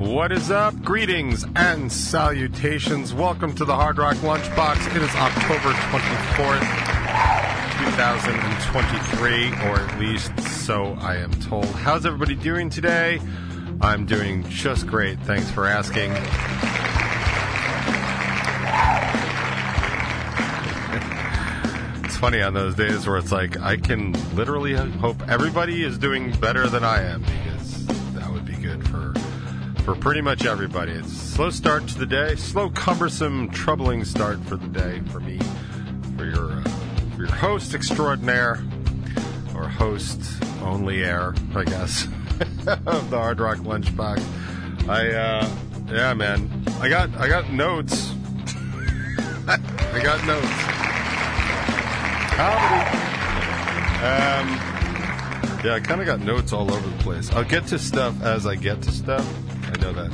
What is up? Greetings and salutations. Welcome to the Hard Rock Lunchbox. It is October 24th, 2023, or at least so I am told. How's everybody doing today? I'm doing just great. Thanks for asking. It's funny on those days where it's like I can literally hope everybody is doing better than I am for pretty much everybody. It's slow start to the day, slow, cumbersome, troubling start for the day for me, for your uh, for your host extraordinaire or host only air, I guess, of the Hard Rock Lunchbox. I uh, yeah, man, I got I got notes. I got notes. Comedy. Um, yeah, I kind of got notes all over the place. I'll get to stuff as I get to stuff. Know that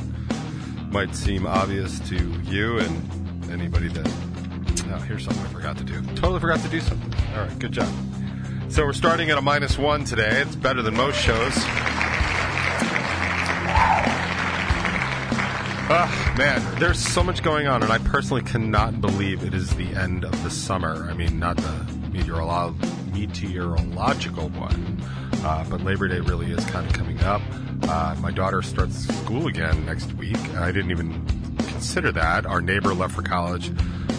might seem obvious to you and anybody that. Oh, here's something I forgot to do. Totally forgot to do something. All right, good job. So we're starting at a minus one today. It's better than most shows. Ah, man, there's so much going on, and I personally cannot believe it is the end of the summer. I mean, not the meteorolo- meteorological one, uh, but Labor Day really is kind of coming up. Uh, my daughter starts school again next week. I didn't even consider that. Our neighbor left for college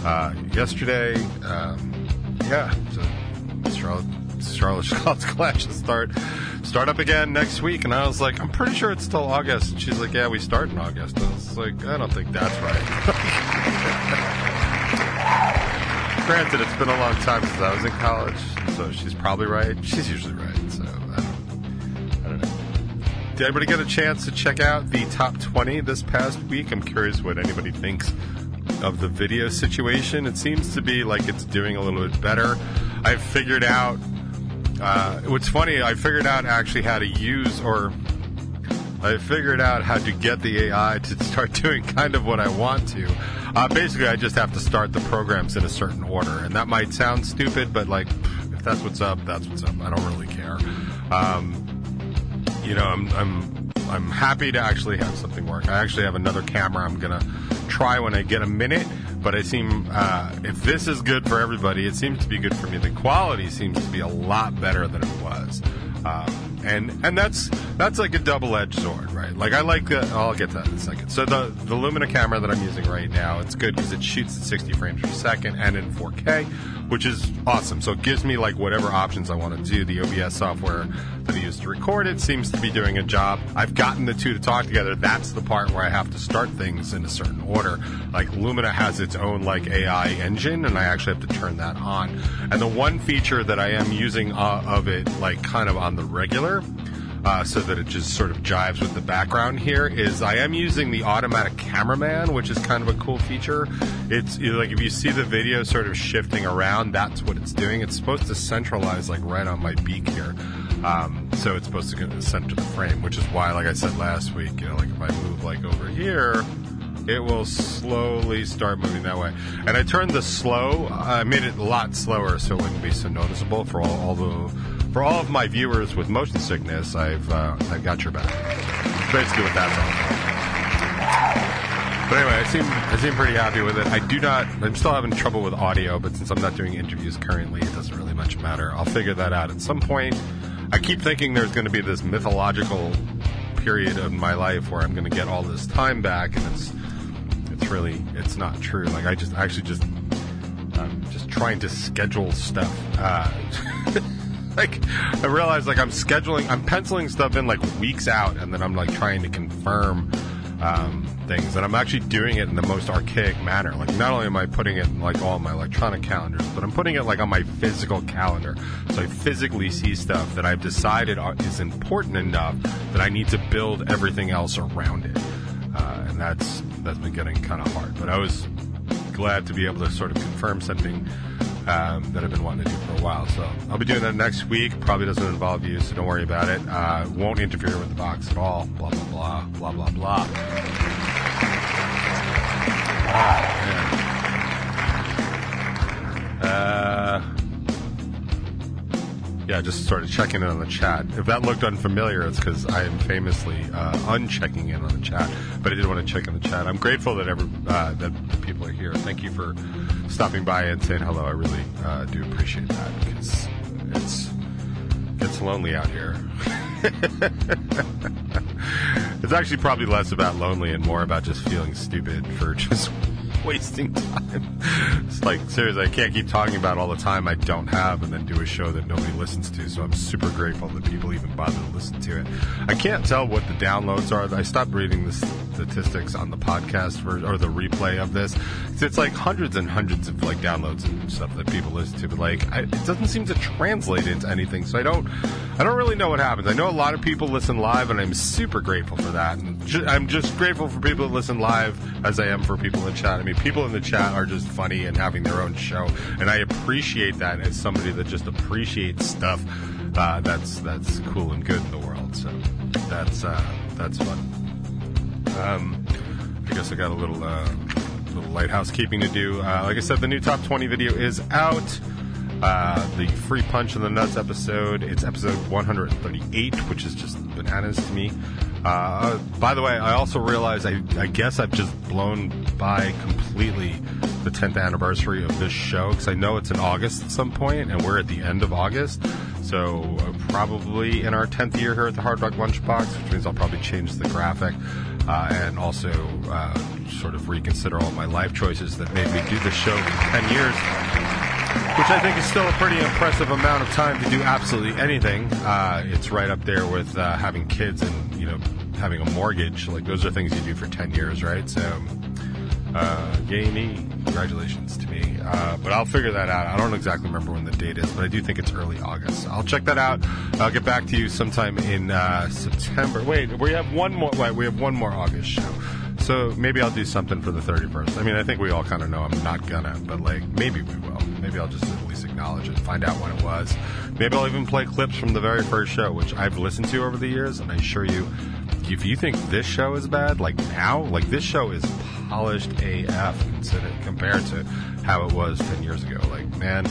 uh, yesterday. Um, yeah, so Charlotte, Charlotte College classes start start up again next week, and I was like, I'm pretty sure it's still August. And she's like, Yeah, we start in August. I was like, I don't think that's right. Granted, it's been a long time since I was in college, so she's probably right. She's usually right, so I don't, I don't know. Did anybody get a chance to check out the top 20 this past week? I'm curious what anybody thinks of the video situation. It seems to be like it's doing a little bit better. I've figured out. Uh, what's funny, I figured out actually how to use, or I figured out how to get the AI to start doing kind of what I want to. Uh, basically, I just have to start the programs in a certain order, and that might sound stupid, but like, if that's what's up, that's what's up. I don't really care. Um, you know, I'm I'm I'm happy to actually have something work. I actually have another camera. I'm gonna try when I get a minute. But I seem uh, if this is good for everybody, it seems to be good for me. The quality seems to be a lot better than it was, um, and and that's that's like a double edged sword, right? Like I like the. I'll get to that in a second. So the the Lumina camera that I'm using right now, it's good because it shoots at 60 frames per second and in 4K which is awesome. So it gives me like whatever options I want to do. The OBS software that I use to record it seems to be doing a job. I've gotten the two to talk together. That's the part where I have to start things in a certain order. Like Lumina has its own like AI engine, and I actually have to turn that on. And the one feature that I am using uh, of it, like kind of on the regular, uh, so that it just sort of jives with the background here is I am using the automatic cameraman, which is kind of a cool feature. It's like if you see the video sort of shifting around, that's what it's doing. It's supposed to centralize like right on my beak here. Um, so it's supposed to get the center the frame, which is why, like I said last week, you know, like if I move like over here, it will slowly start moving that way. And I turned the slow, I made it a lot slower so it wouldn't be so noticeable for all, all the for all of my viewers with motion sickness, I've uh, I've got your back. Basically, what that's all. But anyway, I seem I seem pretty happy with it. I do not. I'm still having trouble with audio, but since I'm not doing interviews currently, it doesn't really much matter. I'll figure that out at some point. I keep thinking there's going to be this mythological period of my life where I'm going to get all this time back, and it's it's really it's not true. Like I just I actually just I'm just trying to schedule stuff. Uh, like I realize like I'm scheduling, I'm penciling stuff in like weeks out, and then I'm like trying to confirm um, things, and I'm actually doing it in the most archaic manner. Like not only am I putting it in like all my electronic calendars, but I'm putting it like on my physical calendar, so I physically see stuff that I've decided is important enough that I need to build everything else around it, uh, and that's that's been getting kind of hard. But I was glad to be able to sort of confirm something um, that I've been wanting to do for a while. So I'll be doing that next week. Probably doesn't involve you, so don't worry about it. Uh, won't interfere with the box at all. Blah blah blah blah blah blah. Ah, Yeah, just sort of checking in on the chat. If that looked unfamiliar, it's because I am famously uh, unchecking in on the chat. But I did want to check in the chat. I'm grateful that every uh, that people are here. Thank you for stopping by and saying hello. I really uh, do appreciate that because it's it's lonely out here. it's actually probably less about lonely and more about just feeling stupid for just wasting time. It's like seriously, I can't keep talking about all the time I don't have and then do a show that nobody listens to. So I'm super grateful that people even bother to listen to it. I can't tell what the downloads are. I stopped reading the statistics on the podcast for, or the replay of this. It's like hundreds and hundreds of like downloads and stuff that people listen to, but like I, it doesn't seem to translate into anything. So I don't, I don't really know what happens. I know a lot of people listen live, and I'm super grateful for that. And ju- I'm just grateful for people that listen live as I am for people in chat. I mean, people in the chat are just funny and having their own show, and I appreciate that as somebody that just appreciates stuff uh, that's that's cool and good in the world. So that's uh, that's fun. Um, I guess I got a little uh, little to do. Uh, like I said, the new top 20 video is out. Uh, the free punch in the nuts episode. It's episode 138, which is just bananas to me. Uh, by the way, I also realized I, I guess I've just blown by completely the 10th anniversary of this show because I know it's in August at some point, and we're at the end of August. So uh, probably in our 10th year here at the Hard Rock Lunchbox, which means I'll probably change the graphic uh, and also uh, sort of reconsider all my life choices that made me do this show for 10 years which I think is still a pretty impressive amount of time to do absolutely anything. Uh, it's right up there with uh, having kids and you know having a mortgage. Like those are things you do for ten years, right? So, uh, yay me! Congratulations to me. Uh, but I'll figure that out. I don't exactly remember when the date is, but I do think it's early August. I'll check that out. I'll get back to you sometime in uh, September. Wait, we have one more. Wait, we have one more August show. So maybe I'll do something for the 31st. I mean, I think we all kind of know I'm not gonna, but like maybe we will. Maybe I'll just at least acknowledge it, find out when it was. Maybe I'll even play clips from the very first show, which I've listened to over the years, and I assure you, if you think this show is bad, like now, like this show is polished AF compared to how it was 10 years ago. Like, man,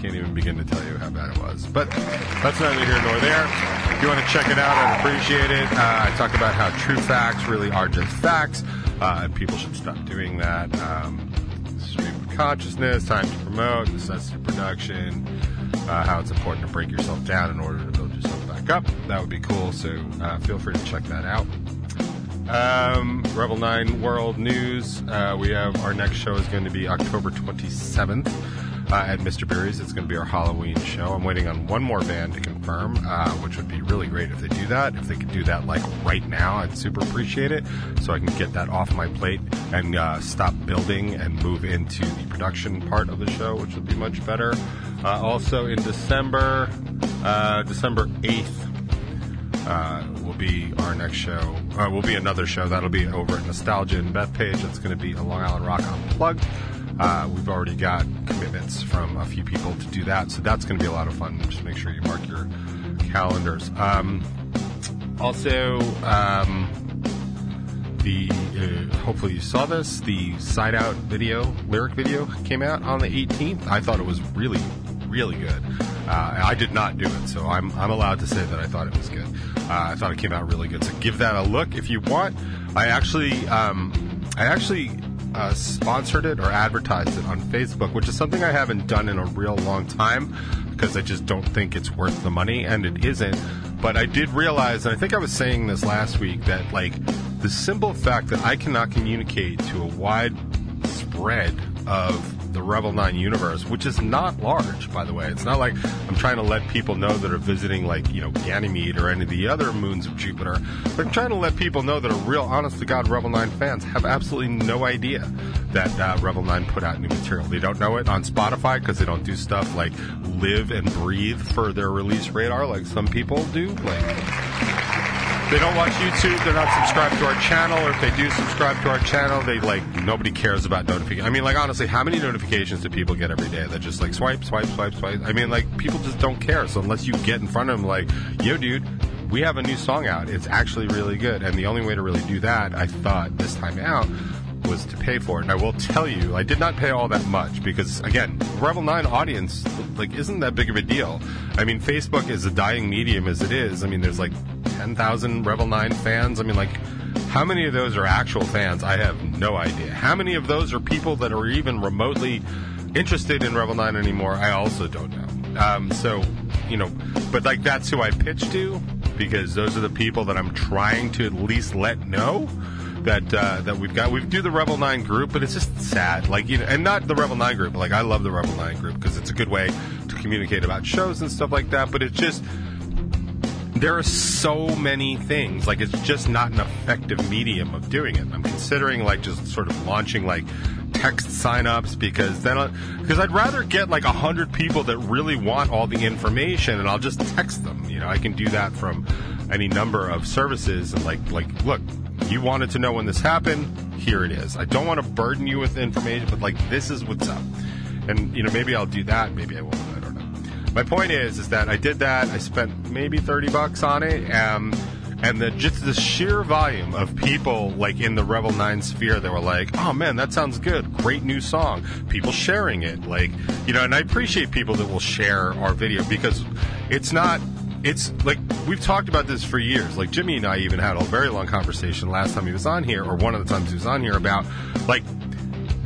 can't even begin to tell you how bad it was. But that's neither here nor there. If you want to check it out, I'd appreciate it. Uh, I talk about how true facts really are just facts, uh, and people should stop doing that. Um, stream of consciousness, time to promote, necessity production, uh, how it's important to break yourself down in order to build yourself back up. That would be cool. So uh, feel free to check that out. Um, Revel 9 World News. Uh, we have our next show is going to be October 27th uh, at Mr. Berry's. It's going to be our Halloween show. I'm waiting on one more band to confirm, uh, which would be really great if they do that. If they could do that like right now, I'd super appreciate it so I can get that off my plate and uh, stop building and move into the production part of the show, which would be much better. Uh, also in December, uh, December 8th, uh, will be our next show. Will be another show that'll be over at Nostalgia and Bethpage. It's going to be a Long Island Rock Unplugged. Uh, we've already got commitments from a few people to do that, so that's going to be a lot of fun. Just make sure you mark your calendars. Um, also, um, the uh, hopefully you saw this. The side out video, lyric video, came out on the 18th. I thought it was really, really good. Uh, I did not do it, so I'm I'm allowed to say that I thought it was good. Uh, I thought it came out really good. So give that a look if you want. I actually um, I actually uh, sponsored it or advertised it on Facebook, which is something I haven't done in a real long time because I just don't think it's worth the money, and it isn't. But I did realize, and I think I was saying this last week, that like the simple fact that I cannot communicate to a wide spread of the Revel 9 universe, which is not large, by the way. It's not like I'm trying to let people know that are visiting, like, you know, Ganymede or any of the other moons of Jupiter. But I'm trying to let people know that are real, honest to God Revel 9 fans have absolutely no idea that uh, Revel 9 put out new material. They don't know it on Spotify because they don't do stuff like live and breathe for their release radar like some people do. Like, they don't watch YouTube. They're not subscribed to our channel, or if they do subscribe to our channel, they like nobody cares about notifications. I mean, like honestly, how many notifications do people get every day that just like swipe, swipe, swipe, swipe? I mean, like people just don't care. So unless you get in front of them, like, yo, dude, we have a new song out. It's actually really good, and the only way to really do that, I thought this time out, was to pay for it. And I will tell you, I did not pay all that much because, again, Revel 9 audience, like, isn't that big of a deal. I mean, Facebook is a dying medium as it is. I mean, there's like 10,000 Revel 9 fans. I mean, like, how many of those are actual fans? I have no idea. How many of those are people that are even remotely interested in Revel 9 anymore? I also don't know. Um, so, you know, but like that's who I pitch to because those are the people that I'm trying to at least let know that uh, that we've got. We do the Revel Nine group, but it's just sad. Like you know, and not the Revel Nine group. Like I love the Revel Nine group because it's a good way to communicate about shows and stuff like that. But it's just there are so many things. Like it's just not an effective medium of doing it. I'm considering like just sort of launching like text signups because then because I'd rather get like a hundred people that really want all the information and I'll just text them. You know, I can do that from any number of services and like like look, you wanted to know when this happened, here it is. I don't want to burden you with information, but like this is what's up. And you know, maybe I'll do that, maybe I won't. My point is, is that I did that. I spent maybe thirty bucks on it. Um, and the just the sheer volume of people like in the Revel Nine sphere that were like, "Oh man, that sounds good! Great new song!" People sharing it, like you know, and I appreciate people that will share our video because it's not. It's like we've talked about this for years. Like Jimmy and I even had a very long conversation last time he was on here, or one of the times he was on here about like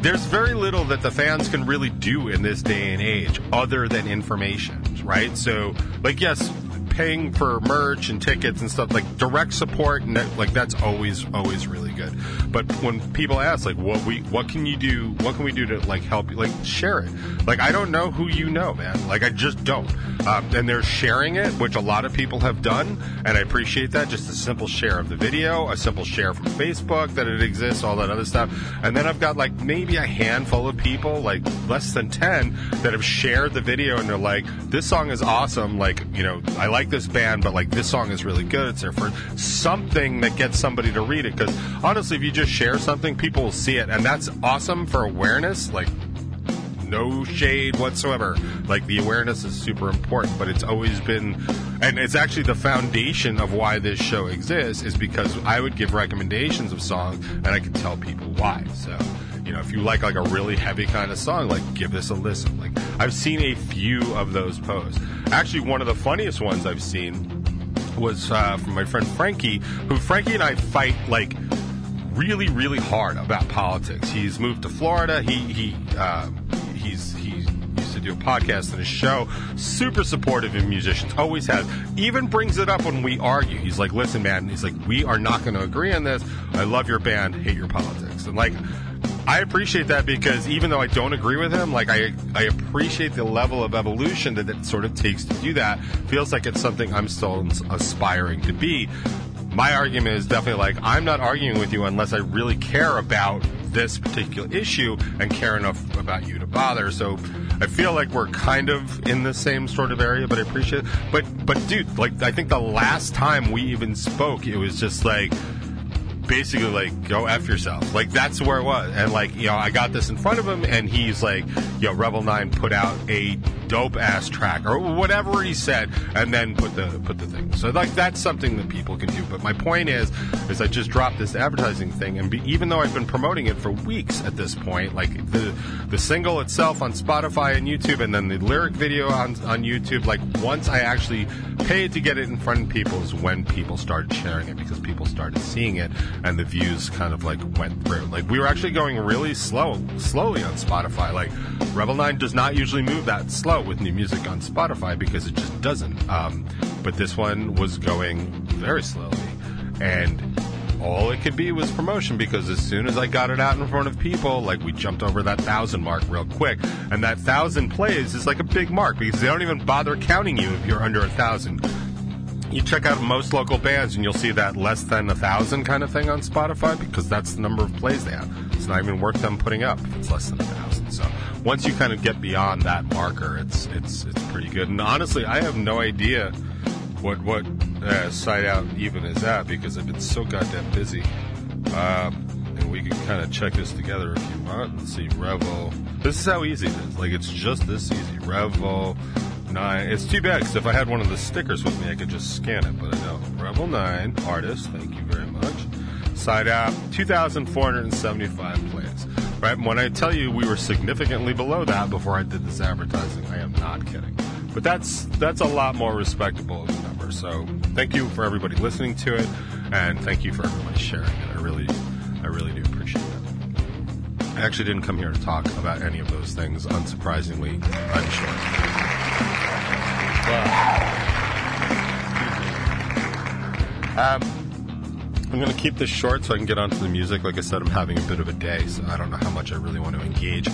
there's very little that the fans can really do in this day and age other than information, right? So, like, yes, paying for merch and tickets and stuff like direct support and that, like that's always always really good. But when people ask like what we what can you do what can we do to like help you like share it? Like i don't know who you know man. Like i just don't. Um, and they're sharing it which a lot of people have done and i appreciate that. Just a simple share of the video a simple share from facebook that it exists all that other stuff. And then i've got like maybe a handful of people like less than 10 that have shared the video and they're like this song is awesome. Like you know i like like this band, but like this song is really good. It's there for something that gets somebody to read it. Because honestly, if you just share something, people will see it, and that's awesome for awareness. Like no shade whatsoever. Like the awareness is super important, but it's always been, and it's actually the foundation of why this show exists is because I would give recommendations of songs and I could tell people why. So, you know, if you like like a really heavy kind of song, like give this a listen. Like I've seen a few of those posts. Actually, one of the funniest ones I've seen was uh, from my friend Frankie, who Frankie and I fight like really, really hard about politics. He's moved to Florida. He he uh, he's he used to do a podcast and a show. Super supportive of musicians, always has. Even brings it up when we argue. He's like, "Listen, man," he's like, "We are not going to agree on this. I love your band, hate your politics," and like. I appreciate that because even though I don't agree with him, like I, I appreciate the level of evolution that it sort of takes to do that. Feels like it's something I'm still aspiring to be. My argument is definitely like I'm not arguing with you unless I really care about this particular issue and care enough about you to bother. So I feel like we're kind of in the same sort of area, but I appreciate it. But but dude, like I think the last time we even spoke, it was just like basically like go f yourself. Like that's where it was. And like you know i got this in front of him and he's like yo Revel 9 put out a dope ass track or whatever he said and then put the put the thing. So like that's something that people can do. But my point is is i just dropped this advertising thing and be, even though i've been promoting it for weeks at this point like the the single itself on spotify and youtube and then the lyric video on on youtube like once i actually paid to get it in front of people is when people started sharing it because people started seeing it and the views kind of like went through. Like we were actually going really slow slowly on spotify. Like Revel 9 does not usually move that slow slow with new music on Spotify because it just doesn't. Um, but this one was going very slowly. And all it could be was promotion because as soon as I got it out in front of people, like we jumped over that thousand mark real quick. And that thousand plays is like a big mark because they don't even bother counting you if you're under a thousand. You check out most local bands and you'll see that less than a thousand kind of thing on Spotify because that's the number of plays they have. It's not even worth them putting up if it's less than a thousand. So once you kind of get beyond that marker, it's it's it's pretty good. And honestly, I have no idea what what uh, site out even is at because I've been so goddamn busy. Um, and we can kind of check this together if you want. Let's see, Revel. This is how easy it is. Like it's just this easy. Revel nine. It's too bad because if I had one of the stickers with me, I could just scan it. But I know Revel nine artist. Thank you very much. Side app, 2,475 plays. Right? When I tell you we were significantly below that before I did this advertising, I am not kidding. But that's that's a lot more respectable of a number. So thank you for everybody listening to it, and thank you for everybody sharing it. I really, I really do appreciate it. I actually didn't come here to talk about any of those things. Unsurprisingly, I'm sure. Um, I'm going to keep this short so I can get onto the music. Like I said, I'm having a bit of a day, so I don't know how much I really want to engage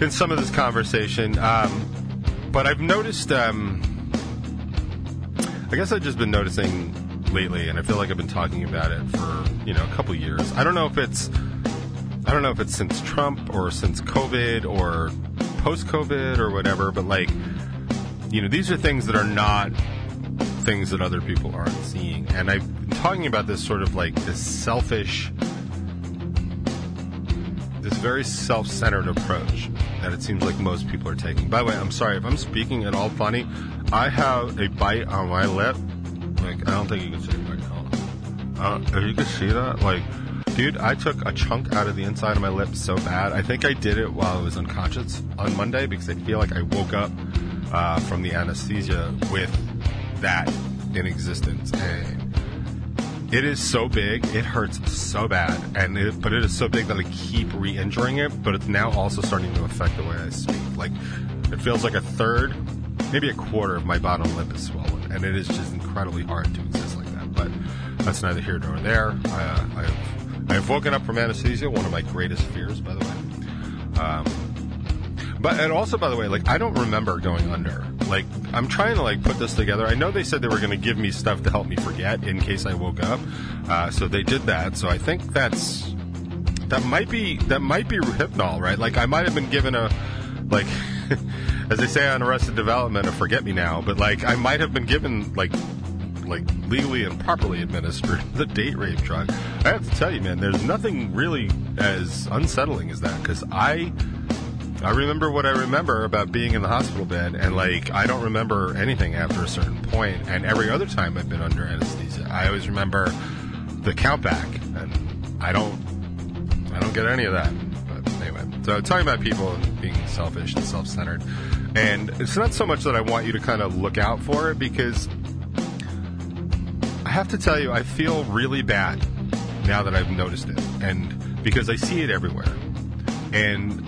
in some of this conversation. Um, but I've noticed, um, I guess I've just been noticing lately, and I feel like I've been talking about it for you know a couple years. I don't know if it's, I don't know if it's since Trump or since COVID or post COVID or whatever, but like, you know, these are things that are not things that other people aren't seeing, and I've talking about this sort of like this selfish, this very self centered approach that it seems like most people are taking. By the way, I'm sorry if I'm speaking at all funny. I have a bite on my lip. Like, I don't think you can see it right now. Uh, if you can see that, like, dude, I took a chunk out of the inside of my lip so bad. I think I did it while I was unconscious on Monday because I feel like I woke up uh, from the anesthesia with that in existence. And it is so big, it hurts so bad, and it, but it is so big that I keep re-injuring it. But it's now also starting to affect the way I speak. Like it feels like a third, maybe a quarter of my bottom lip is swollen, and it is just incredibly hard to exist like that. But that's neither here nor there. Uh, I have I have woken up from anesthesia, one of my greatest fears, by the way. Um, but and also, by the way, like I don't remember going under like I'm trying to like put this together. I know they said they were going to give me stuff to help me forget in case I woke up, uh, so they did that. So I think that's that might be that might be hypnol, right? Like I might have been given a like as they say on Arrested Development, a forget me now, but like I might have been given like like legally and properly administered the date rape drug. I have to tell you, man, there's nothing really as unsettling as that because I I remember what I remember about being in the hospital bed, and like I don't remember anything after a certain point. And every other time I've been under anesthesia, I always remember the countback, and I don't, I don't get any of that. But anyway, so talking about people being selfish and self-centered, and it's not so much that I want you to kind of look out for it because I have to tell you, I feel really bad now that I've noticed it, and because I see it everywhere, and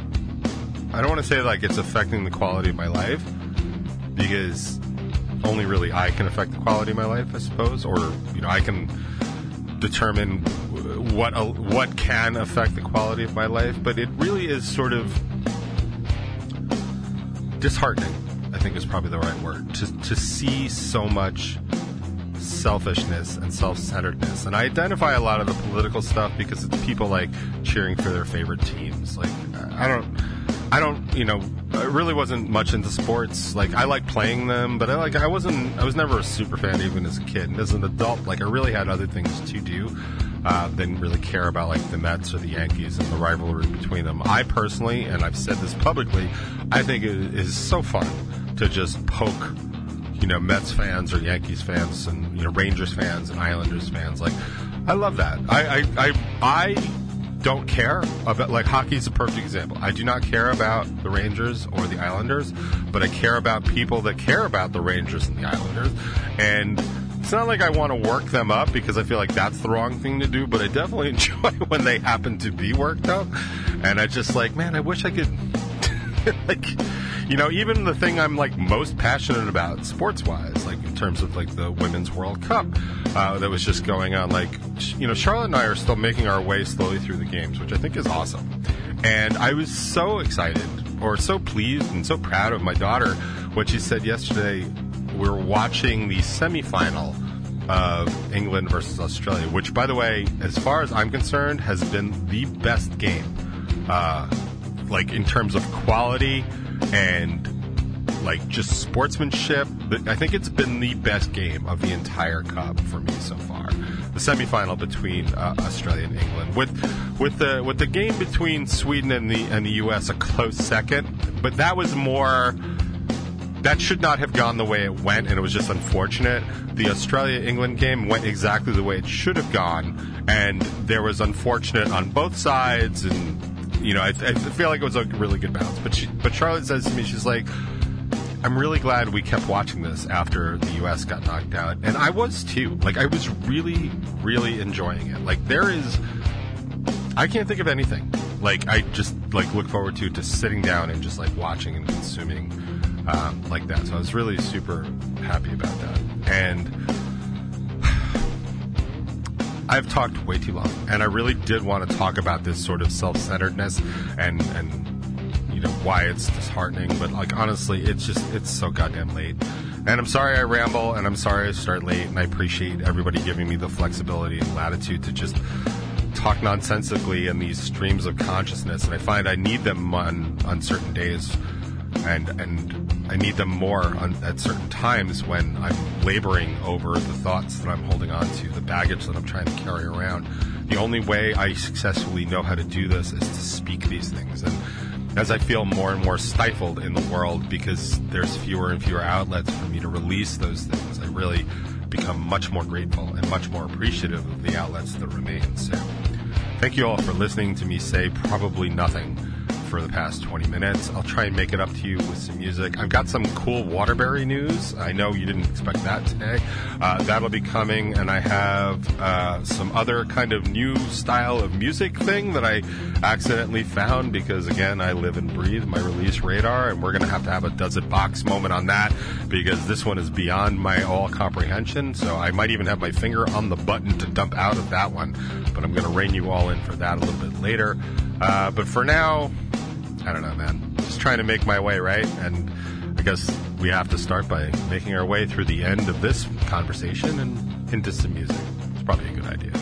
I don't want to say like it's affecting the quality of my life because only really I can affect the quality of my life, I suppose, or you know I can determine what what can affect the quality of my life. But it really is sort of disheartening. I think is probably the right word to to see so much selfishness and self-centeredness. And I identify a lot of the political stuff because it's people like cheering for their favorite teams. Like I don't I don't, you know, I really wasn't much into sports. Like I like playing them, but I like I wasn't. I was never a super fan even as a kid. And as an adult, like I really had other things to do. Uh, didn't really care about like the Mets or the Yankees and the rivalry between them. I personally, and I've said this publicly, I think it is so fun to just poke, you know, Mets fans or Yankees fans and you know Rangers fans and Islanders fans. Like I love that. I I I, I don't care about like hockey's a perfect example. I do not care about the Rangers or the Islanders, but I care about people that care about the Rangers and the Islanders. And it's not like I want to work them up because I feel like that's the wrong thing to do, but I definitely enjoy when they happen to be worked up. And I just like, man, I wish I could like you know, even the thing I'm like most passionate about sports wise, like in terms of like the Women's World Cup uh, that was just going on, like, you know, Charlotte and I are still making our way slowly through the games, which I think is awesome. And I was so excited or so pleased and so proud of my daughter what she said yesterday we're watching the semifinal of England versus Australia, which, by the way, as far as I'm concerned, has been the best game. Uh, like in terms of quality and like just sportsmanship. I think it's been the best game of the entire cup for me so far. The semifinal between uh, Australia and England, with with the with the game between Sweden and the and the U.S. a close second, but that was more that should not have gone the way it went, and it was just unfortunate. The Australia England game went exactly the way it should have gone, and there was unfortunate on both sides, and you know, I, I feel like it was a really good bounce. But she, but Charlotte says to me, she's like, I'm really glad we kept watching this after the U.S. got knocked out, and I was too. Like, I was really, really enjoying it. Like, there is, I can't think of anything. Like, I just like look forward to to sitting down and just like watching and consuming um, like that. So I was really super happy about that, and. I've talked way too long, and I really did want to talk about this sort of self-centeredness and and you know why it's disheartening. But like honestly, it's just it's so goddamn late. And I'm sorry I ramble, and I'm sorry I start late, and I appreciate everybody giving me the flexibility and latitude to just talk nonsensically in these streams of consciousness. And I find I need them on on certain days, and and I need them more on, at certain times when I'm laboring over the thoughts that I'm holding on to, the baggage that I'm trying to carry around. The only way I successfully know how to do this is to speak these things. And as I feel more and more stifled in the world because there's fewer and fewer outlets for me to release those things, I really become much more grateful and much more appreciative of the outlets that remain. So, thank you all for listening to me say probably nothing for the past 20 minutes. I'll try and make it up to you with some music. I've got some cool Waterbury news. I know you didn't expect that today. Uh, that'll be coming, and I have uh, some other kind of new style of music thing that I accidentally found because, again, I live and breathe my release radar, and we're going to have to have a does it box moment on that because this one is beyond my all comprehension. So I might even have my finger on the button to dump out of that one, but I'm going to rein you all in for that a little bit later. Uh, but for now, I don't know, man. Just trying to make my way, right? And I guess we have to start by making our way through the end of this conversation and into some music. It's probably a good idea.